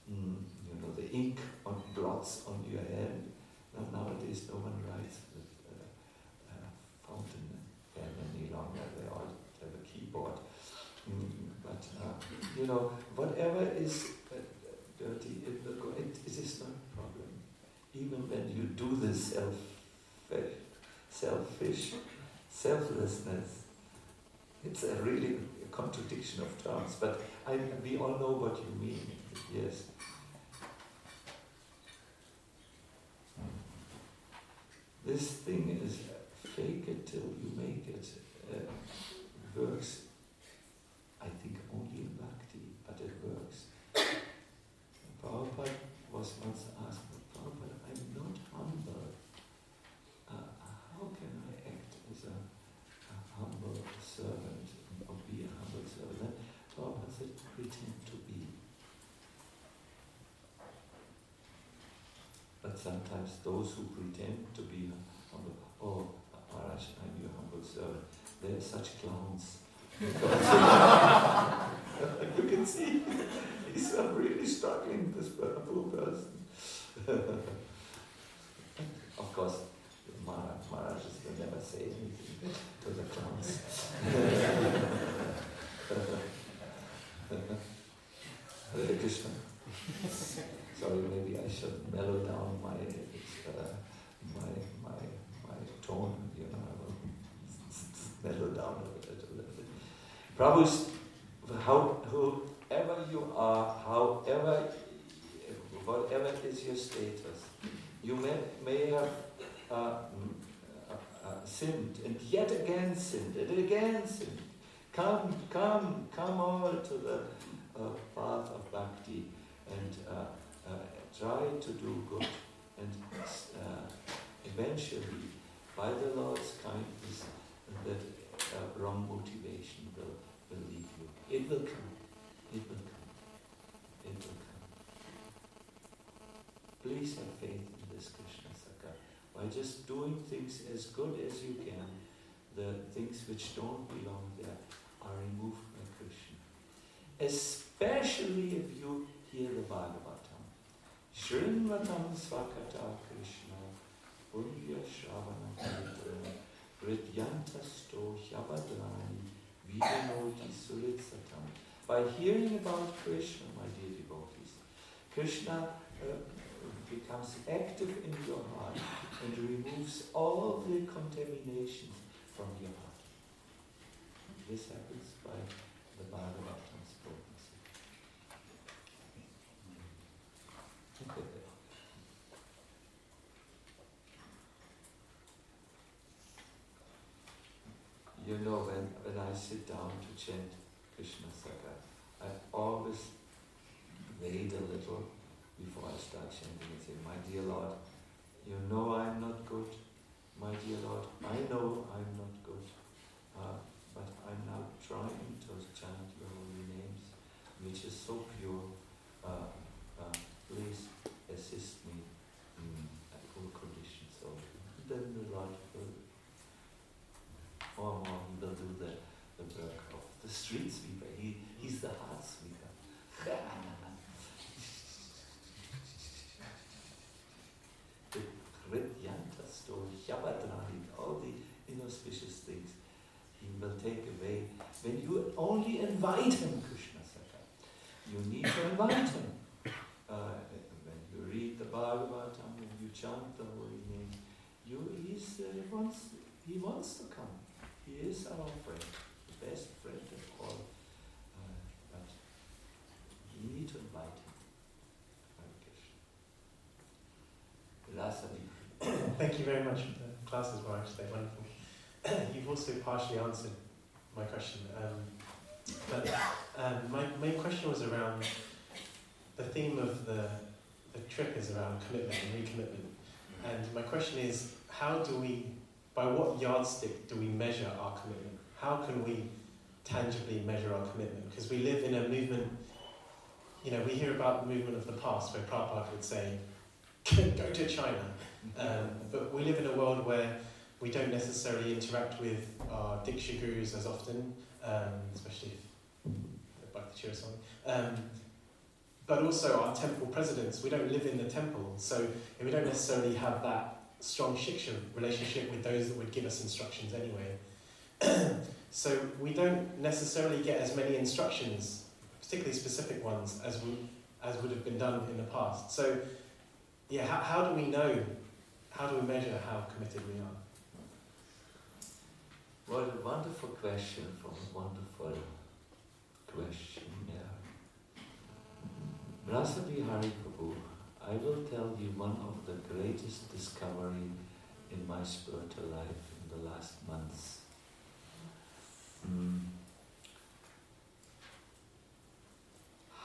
mm, you know, the ink on blots on your head. Now, nowadays, no one writes with uh, uh, fountain pen any longer. They all have a keyboard. Mm, but, uh, you know, whatever is uh, dirty, it, it, is not a problem. Even when you do this self, selfish, selflessness, it's a really a contradiction of terms, but I, we all know what you mean, yes. This thing is fake it till you make it. Uh, works, I think, only in bhakti, but it works. Prabhupada was once asked, Prabhupada, I'm not humble. Uh, how can I act as a, a, humble servant or be a humble servant? Prabhupada said, pretend to be. But sometimes those who pretend to be humble, oh, Maharaj, I'm your humble servant, they're such clowns. *laughs* you can see he's really struggling, this poor person. *laughs* of course, Maharaj, Maharaj will never say anything to the clowns. *laughs* Hare Krishna. Sorry, maybe I should mellow down my uh, my my my tone. You know, I will mellow down. A little bit. Prabhu's, how, whoever you are, however, whatever is your status, you may, may have uh, uh, uh, sinned and yet again sinned and again sinned. Come, come, come all to the uh, path of bhakti and uh, uh, try to do good. And eventually, by the Lord's kindness, that wrong motivation will, will leave you. It will come. It will come. It will come. Please have faith in this Krishna Saka. By just doing things as good as you can, the things which don't belong there are removed by Krishna. Especially if you hear the Bhagavatam. Shrinvatam Svakata Krishna Punya Shravana Kirtana Ridyantasto Hyabadrani Vidanoti Suritsatam. By hearing about Krishna, my dear devotees, Krishna uh, becomes active in your heart and removes all the contamination from your heart. This happens by the Bhagavatam's potency. you know, when, when I sit down to chant Krishna Saka, I always wait a little before I start chanting and say, My dear Lord, you know I'm not good. My dear Lord, I know I'm not good. Uh, but I'm now trying to chant your holy names, which is so pure. Uh, uh, please assist me in a full condition. So then the Lord will, more and more, he will do the, the work of the street sweeper. He, he's the heart sweeper. *laughs* the Rityanta story, all the inauspicious things he will take away when you only invite him, Krishna Saka. You need to invite him. Uh, when you read the Bhagavatam, when you chant the holy name, you, he's, uh, he, wants, he wants to come. He is our friend, the best friend of all. Uh, but you need to invite him. *coughs* Thank you very much. The classes were actually wonderful. *coughs* You've also partially answered my question. Um, but um, my main question was around the theme of the, the trip is around commitment and recommitment. And my question is, how do we, by what yardstick do we measure our commitment? How can we tangibly measure our commitment? Because we live in a movement, you know, we hear about the movement of the past where Prabhupada would say, *laughs* go to China. Um, but we live in a world where we don't necessarily interact with our Diksha gurus as often, um, especially if Chira song. Um, but also our temple presidents, we don't live in the temple, so we don't necessarily have that strong shiksha relationship with those that would give us instructions anyway. *clears throat* so we don't necessarily get as many instructions, particularly specific ones, as, we, as would have been done in the past. So yeah, how, how do we know, how do we measure how committed we are? What a wonderful question from a wonderful question. Yeah. Rasa Bihari Prabhu, I will tell you one of the greatest discovery in my spiritual life in the last months. Mm.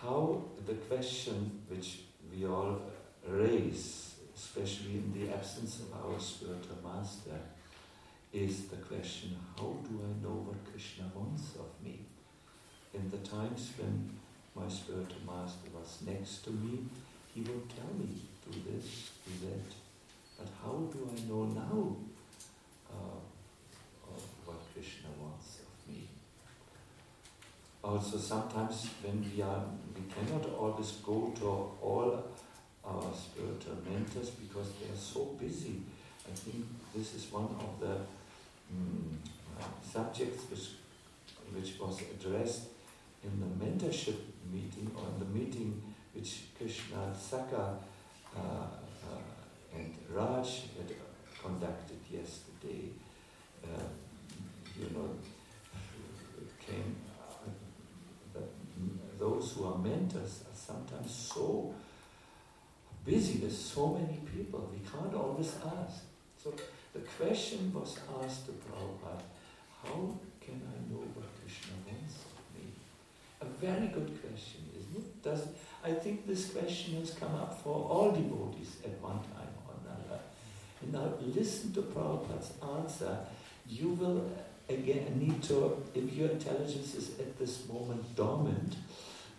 How the question which we all raise, especially in the absence of our spiritual master, is the question how do I know what Krishna wants of me? In the times when my spiritual master was next to me, he would tell me, do this, do that. But how do I know now uh, what Krishna wants of me? Also, sometimes when we are, we cannot always go to all our spiritual mentors because they are so busy. I think this is one of the mm, uh, subjects which, which was addressed in the mentorship meeting or in the meeting which Krishna Saka uh, uh, and Raj had conducted yesterday. Uh, you know, came that those who are mentors are sometimes so busy with so many people, we can't always ask. So the question was asked to Prabhupada, how can I know what Krishna wants of me? A very good question, isn't it? Does, I think this question has come up for all devotees at one time or another. And now listen to Prabhupada's answer. You will again need to, if your intelligence is at this moment dormant,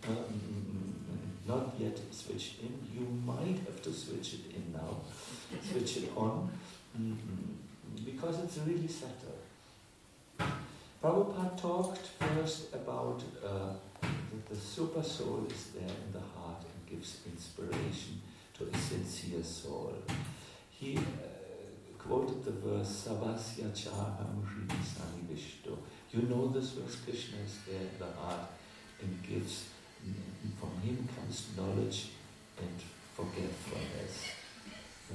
um, not yet switched in, you might have to switch it in now, switch it on, mm-hmm. because it's really subtle. Prabhupada talked first about uh, that the super soul is there in the heart and gives inspiration to a sincere soul. He uh, quoted the verse Savasya Chaham Hrini Sanivishto. You know this verse, Krishna is there in the heart and gives, from him comes knowledge and forgetfulness.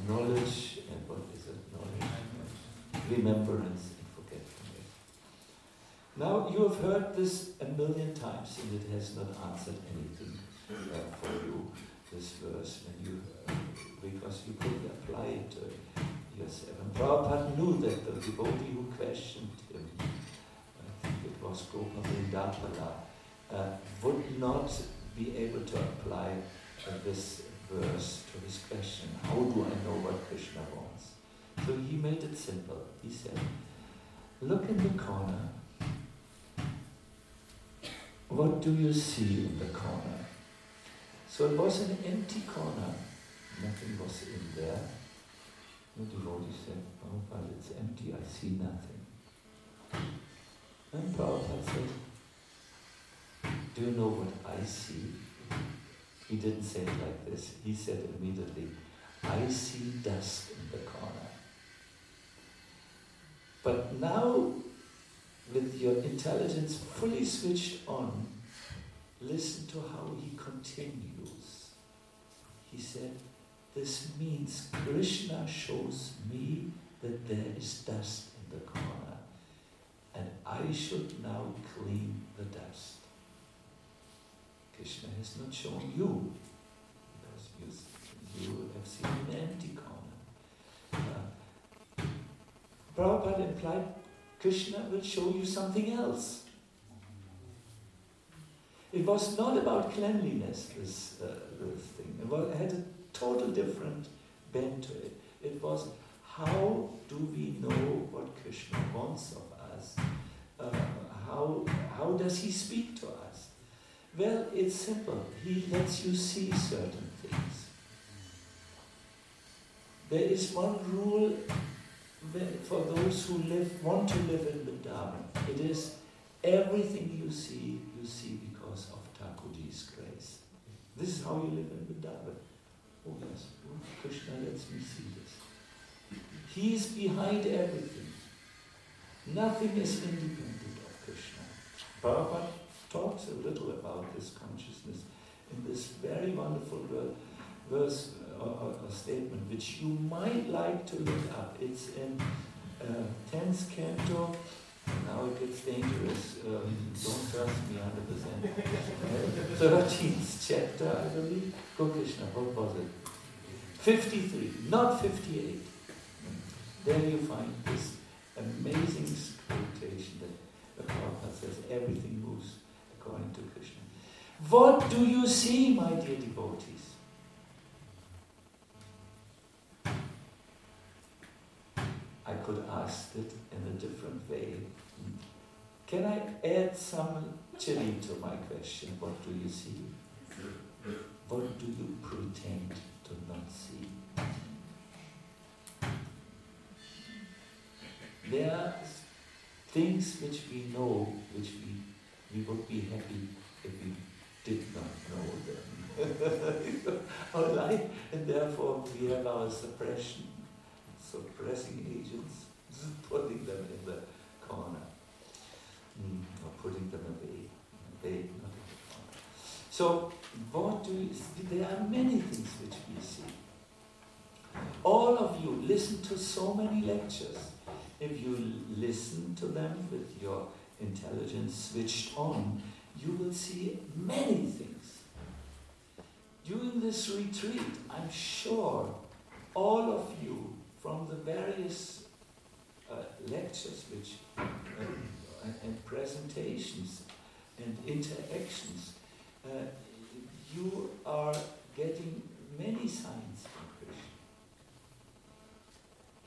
Knowledge and what is it? Knowledge, remembrance and forgetfulness. Now you have heard this a million times and it has not answered anything uh, for you, this verse, when you, uh, because you couldn't apply it to yourself. And Prabhupada knew that the devotee who questioned him, I think it was Gopavindapala, uh, would not be able to apply uh, this verse to his question, how do I know what Krishna wants? So he made it simple. He said, look in the corner. What do you see in the corner? So it was an empty corner. Nothing was in there. The devotee said, oh, but it's empty. I see nothing. And Prabhupada said, do you know what I see? He didn't say it like this. He said immediately, I see dust in the corner. But now, with your intelligence fully switched on, listen to how he continues. He said, This means Krishna shows me that there is dust in the corner, and I should now clean the dust. Krishna has not shown you, because you, you have seen an empty corner. Uh, Prabhupada implied Krishna will show you something else. It was not about cleanliness, this, uh, this thing. It, was, it had a total different bent to it. It was how do we know what Krishna wants of us? Uh, how, how does he speak to us? Well, it's simple. He lets you see certain things. There is one rule for those who live, want to live in Vrindavan. It is everything you see, you see because of Thakurji's grace. This is how you live in Vrindavan. Oh yes, oh, Krishna lets me see this. He is behind everything. Nothing is independent of Krishna. Prabhupada talks a little about this consciousness in this very wonderful verse or, or, or statement, which you might like to look up. It's in uh, 10th canto. Now it gets dangerous. Um, don't trust me 100%. 13th *laughs* chapter, I believe. Gaur Krishna, what was it? 53, not 58. There you find this amazing quotation that the Prabhupada says everything moves according to Krishna. What do you see, my dear devotees? I could ask it in a different way. Can I add some chili to my question? What do you see? What do you pretend to not see? There are things which we know, which we, we would be happy if we did not know them. *laughs* our life, and therefore we have our suppression, suppressing agents, putting them in the corner, mm, or putting them away. away not in the corner. So, what do you see? There are many things which we see. All of you listen to so many lectures. If you listen to them with your intelligence switched on, you will see many things. During this retreat, I'm sure all of you, from the various uh, lectures which, uh, and presentations and interactions, uh, you are getting many signs from Krishna.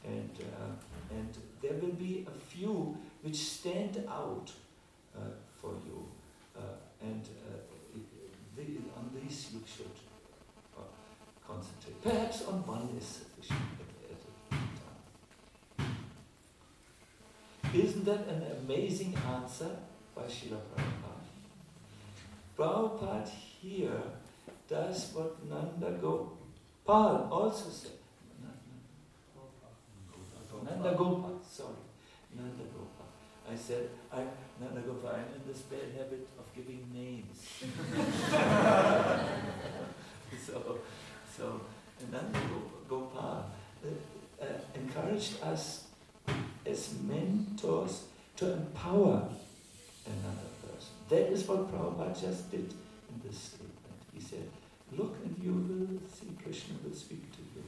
And, uh, and there will be a few which stand out uh, for you. Uh, and uh, the, on these you should uh, concentrate. Perhaps on one is sufficient at, at time. Isn't that an amazing answer by Srila Prabhupada? Prabhupada here does what Nanda Gopal also said. Nanda Gopal, sorry, Nanda Gopal. I said, "I'm Nanda Gopal, I'm in this bad habit of giving names. *laughs* so, so Nanda Gopal uh, uh, encouraged us as mentors to empower another person. That is what Prabhupada just did in this statement. He said, look and you will see Krishna will speak to you.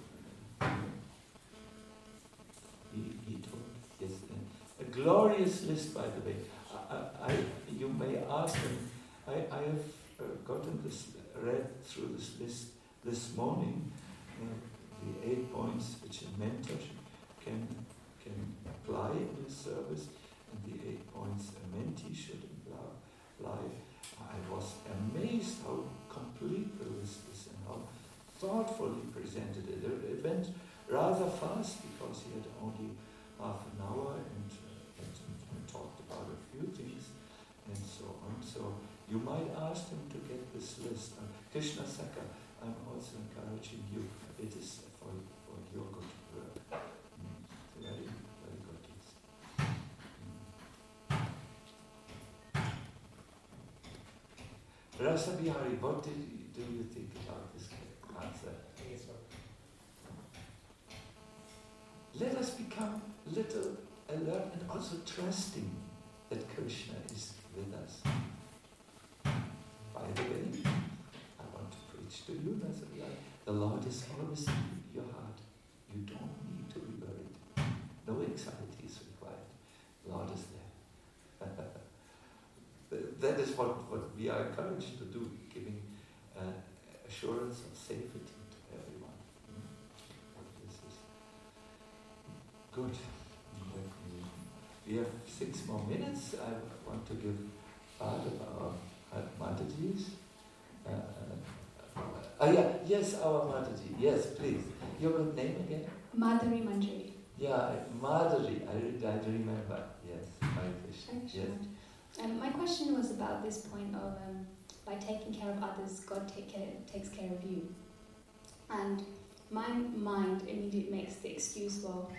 He, he told, glorious list by the way. I, I, you may ask him, I, I have uh, gotten this, read through this list this morning, uh, the eight points which a mentor can, can apply in his service and the eight points a mentee should apply. I was amazed how complete the list is and how thoughtfully presented it. It went rather fast because he had only half an hour and, uh, and, and talked about a few things and so you might ask them to get this list. Uh, Krishna Saka, I'm also encouraging you. It is for, for your good work. Mm. Very, very good list. Mm. Rasa Bihari, what did you, do you think about this answer? Let us become little alert and also trusting that Krishna is with us. By the way, I want to The Lord is always in your heart. You don't need to be worried. No anxiety is required. The Lord is there. *laughs* that is what, what we are encouraged to do, giving uh, assurance of safety to everyone. Mm. This is good. We have six more minutes. I want to give part of our Mataji's. Uh, uh, yeah, yes, our Mataji. Yes, please. Your name again? Madhuri Manjari. Yeah, Madhuri. I, I remember. Yes, my Krishna. Yes. Um, my question was about this point of um, by taking care of others, God take care, takes care of you. And my mind immediately makes the excuse, well,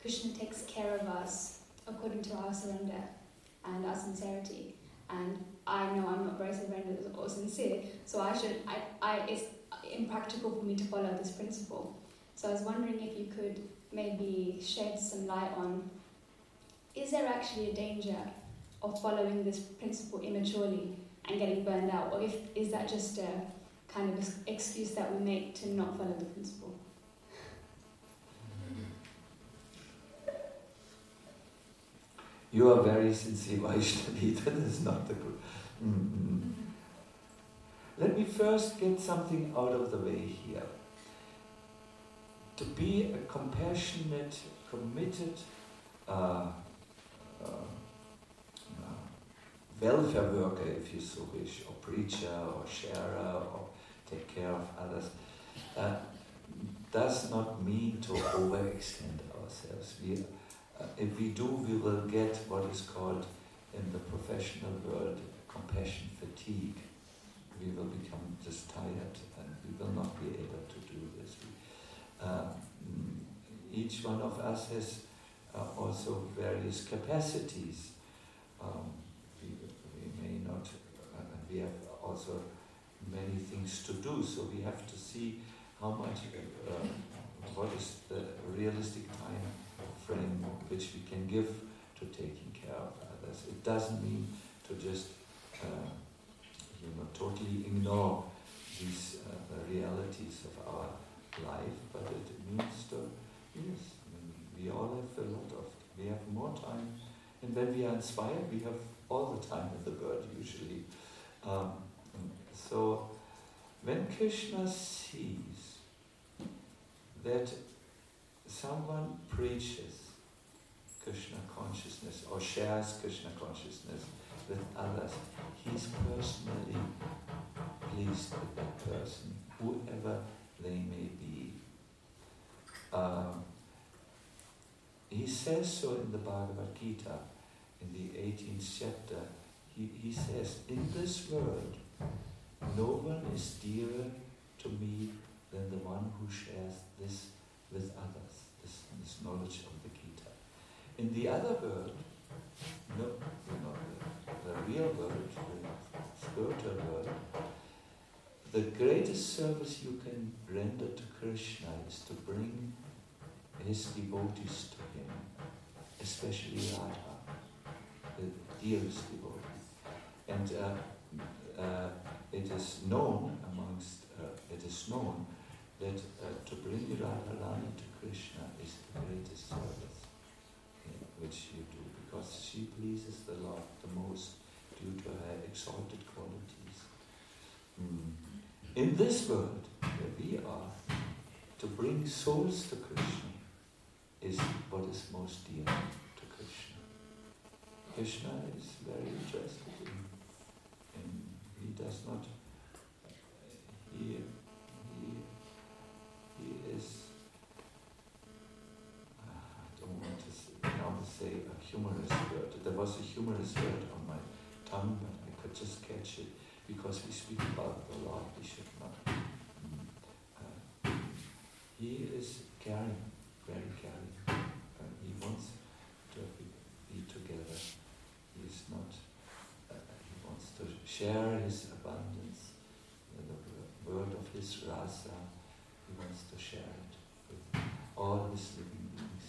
Krishna takes care of us according to our surrender and our sincerity. And I know I'm not very surrendered or sincere, so I should. I, I it's impractical for me to follow this principle. So I was wondering if you could maybe shed some light on: is there actually a danger of following this principle immaturely and getting burned out, or if is that just a kind of excuse that we make to not follow the principle? You are very sincere, Vaishnavi. *laughs* That is not the good. Mm-hmm. Let me first get something out of the way here. To be a compassionate, committed uh, uh, uh, welfare worker, if you so wish, or preacher, or sharer, or take care of others, uh, does not mean to overextend ourselves. We uh, if we do, we will get what is called in the professional world compassion fatigue. We will become just tired and we will not be able to do this. Uh, each one of us has uh, also various capacities. Um, we, we, may not, uh, we have also many things to do, so we have to see how much, uh, what is the realistic time frame which we can give to taking care of others. It doesn't mean to just uh, you know totally ignore these uh, realities of our life, but it means to yes, we all have a lot of we have more time, and when we are inspired, we have all the time in the world usually. Um, so when Krishna sees that someone preaches Krishna consciousness or shares Krishna consciousness with others, he's personally pleased with that person, whoever they may be. Um, he says so in the Bhagavad Gita, in the 18th chapter. He, he says, In this world, no one is dearer to me than the one who shares this with others, this, this knowledge of the Gita. In the other world, no, know, the, real world, the spiritual world, the greatest service you can render to Krishna is to bring his devotees to him, especially Radha, the dearest devotee. And uh, uh, it is known amongst, uh, it is known that uh, to bring Radharani to Krishna is the greatest service which you do because she pleases the Lord the most due to her exalted qualities. Mm. In this world where we are, to bring souls to Krishna is what is most dear to Krishna. Krishna is very interested in, he does not, he, he, he is, I don't want to say, now to say a humorous word. There was a humorous word on my tongue, but I could just catch it because we speak about the Lord, we should not. Uh, he is caring, very caring. Uh, he wants to be, together. He is not, uh, he wants to share his abundance, the word of his rasa. He wants to share it with all his living beings.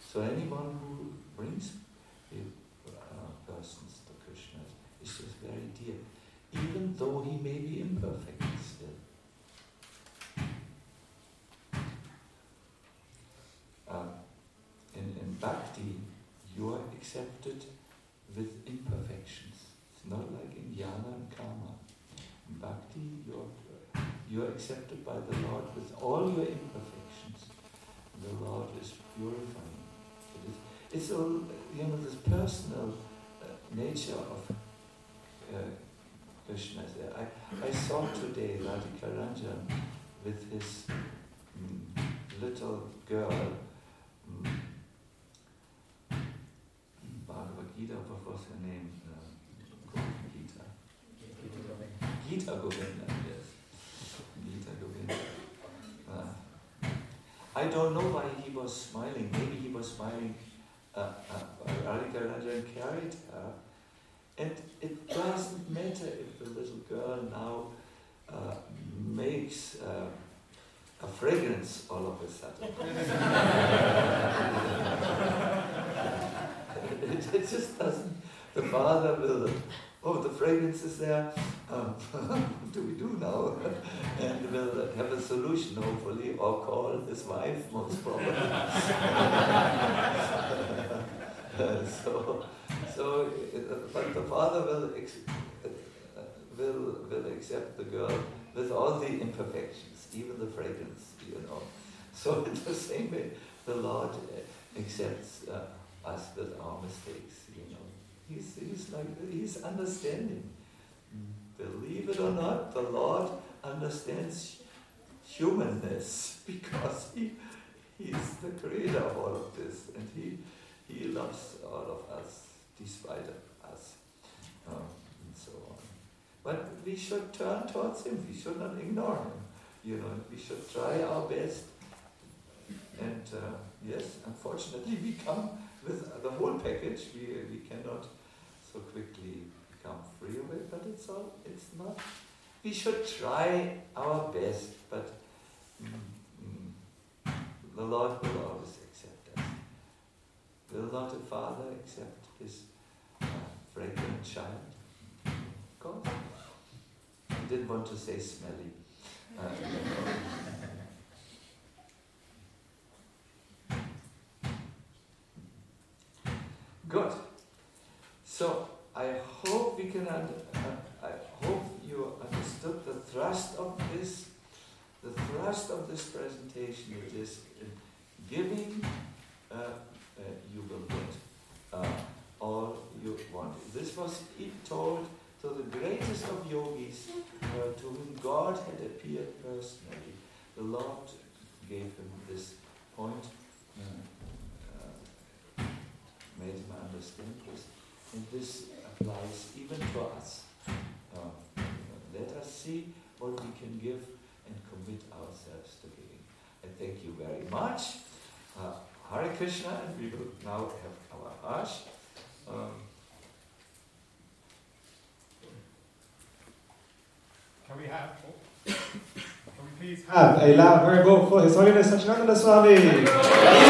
So anyone who brings uh, persons to Krishna is just very dear even though he may be imperfect still. Uh, in, in bhakti, you are accepted with imperfections. It's not like in jnana and karma. In bhakti, you're, you're accepted by the Lord with all your imperfections. The Lord is purifying. It is, it's all, you know, this personal uh, nature of uh, Krishna. I, I saw today Radhika Ranjan with his mm, little girl, mm, Bhagavad Gita, what was her name? Uh, Gita. Gita Govinda, yes. Gita Govinda. Uh, I don't know why he was smiling. Maybe he was smiling. Uh, uh, Radhika Ranjan carried her and it doesn't matter if the little girl now uh, makes uh, a fragrance all of a sudden. it, *laughs* it, just doesn't. The father will, oh, the fragrance is there. Um, *laughs* what do we do now? *laughs* and we'll have a solution, hopefully, or call his wife, most probably. *laughs* so, so, but the father will, will, will accept the girl with all the imperfections, even the fragrance, you know. So in the same way, the Lord accepts uh, us with our mistakes, you know. He's, he's like, he's understanding. Believe it or not, the Lord understands humanness *laughs* because he, he's the creator of all of this and he, he loves all of us despite us, um, and so on. But we should turn towards Him. We should not ignore Him. You know, we should try our best. And uh, yes, unfortunately, we come with the whole package. We we cannot so quickly become free of it. But it's all. It's not. We should try our best. But mm, mm, the Lord will always accept us. Will not a father accept his fragrant child? Of course. I didn't want to say smelly. Uh, *laughs* Good. So I hope we can. Uh, I hope you understood the thrust of this. The thrust of this presentation is giving. Uh, uh, you will get uh, all you want. This was told to the greatest of yogis, uh, to whom God had appeared personally. The Lord gave him this point, uh, made him understand this, and this applies even to us. Uh, let us see what we can give and commit ourselves to giving. I thank you very much. Uh, Hare Hare Krishna, and we will now have our Hajj. Um, Can we have, can we please have a loud Haribol for His Holiness Sacinandana Swami?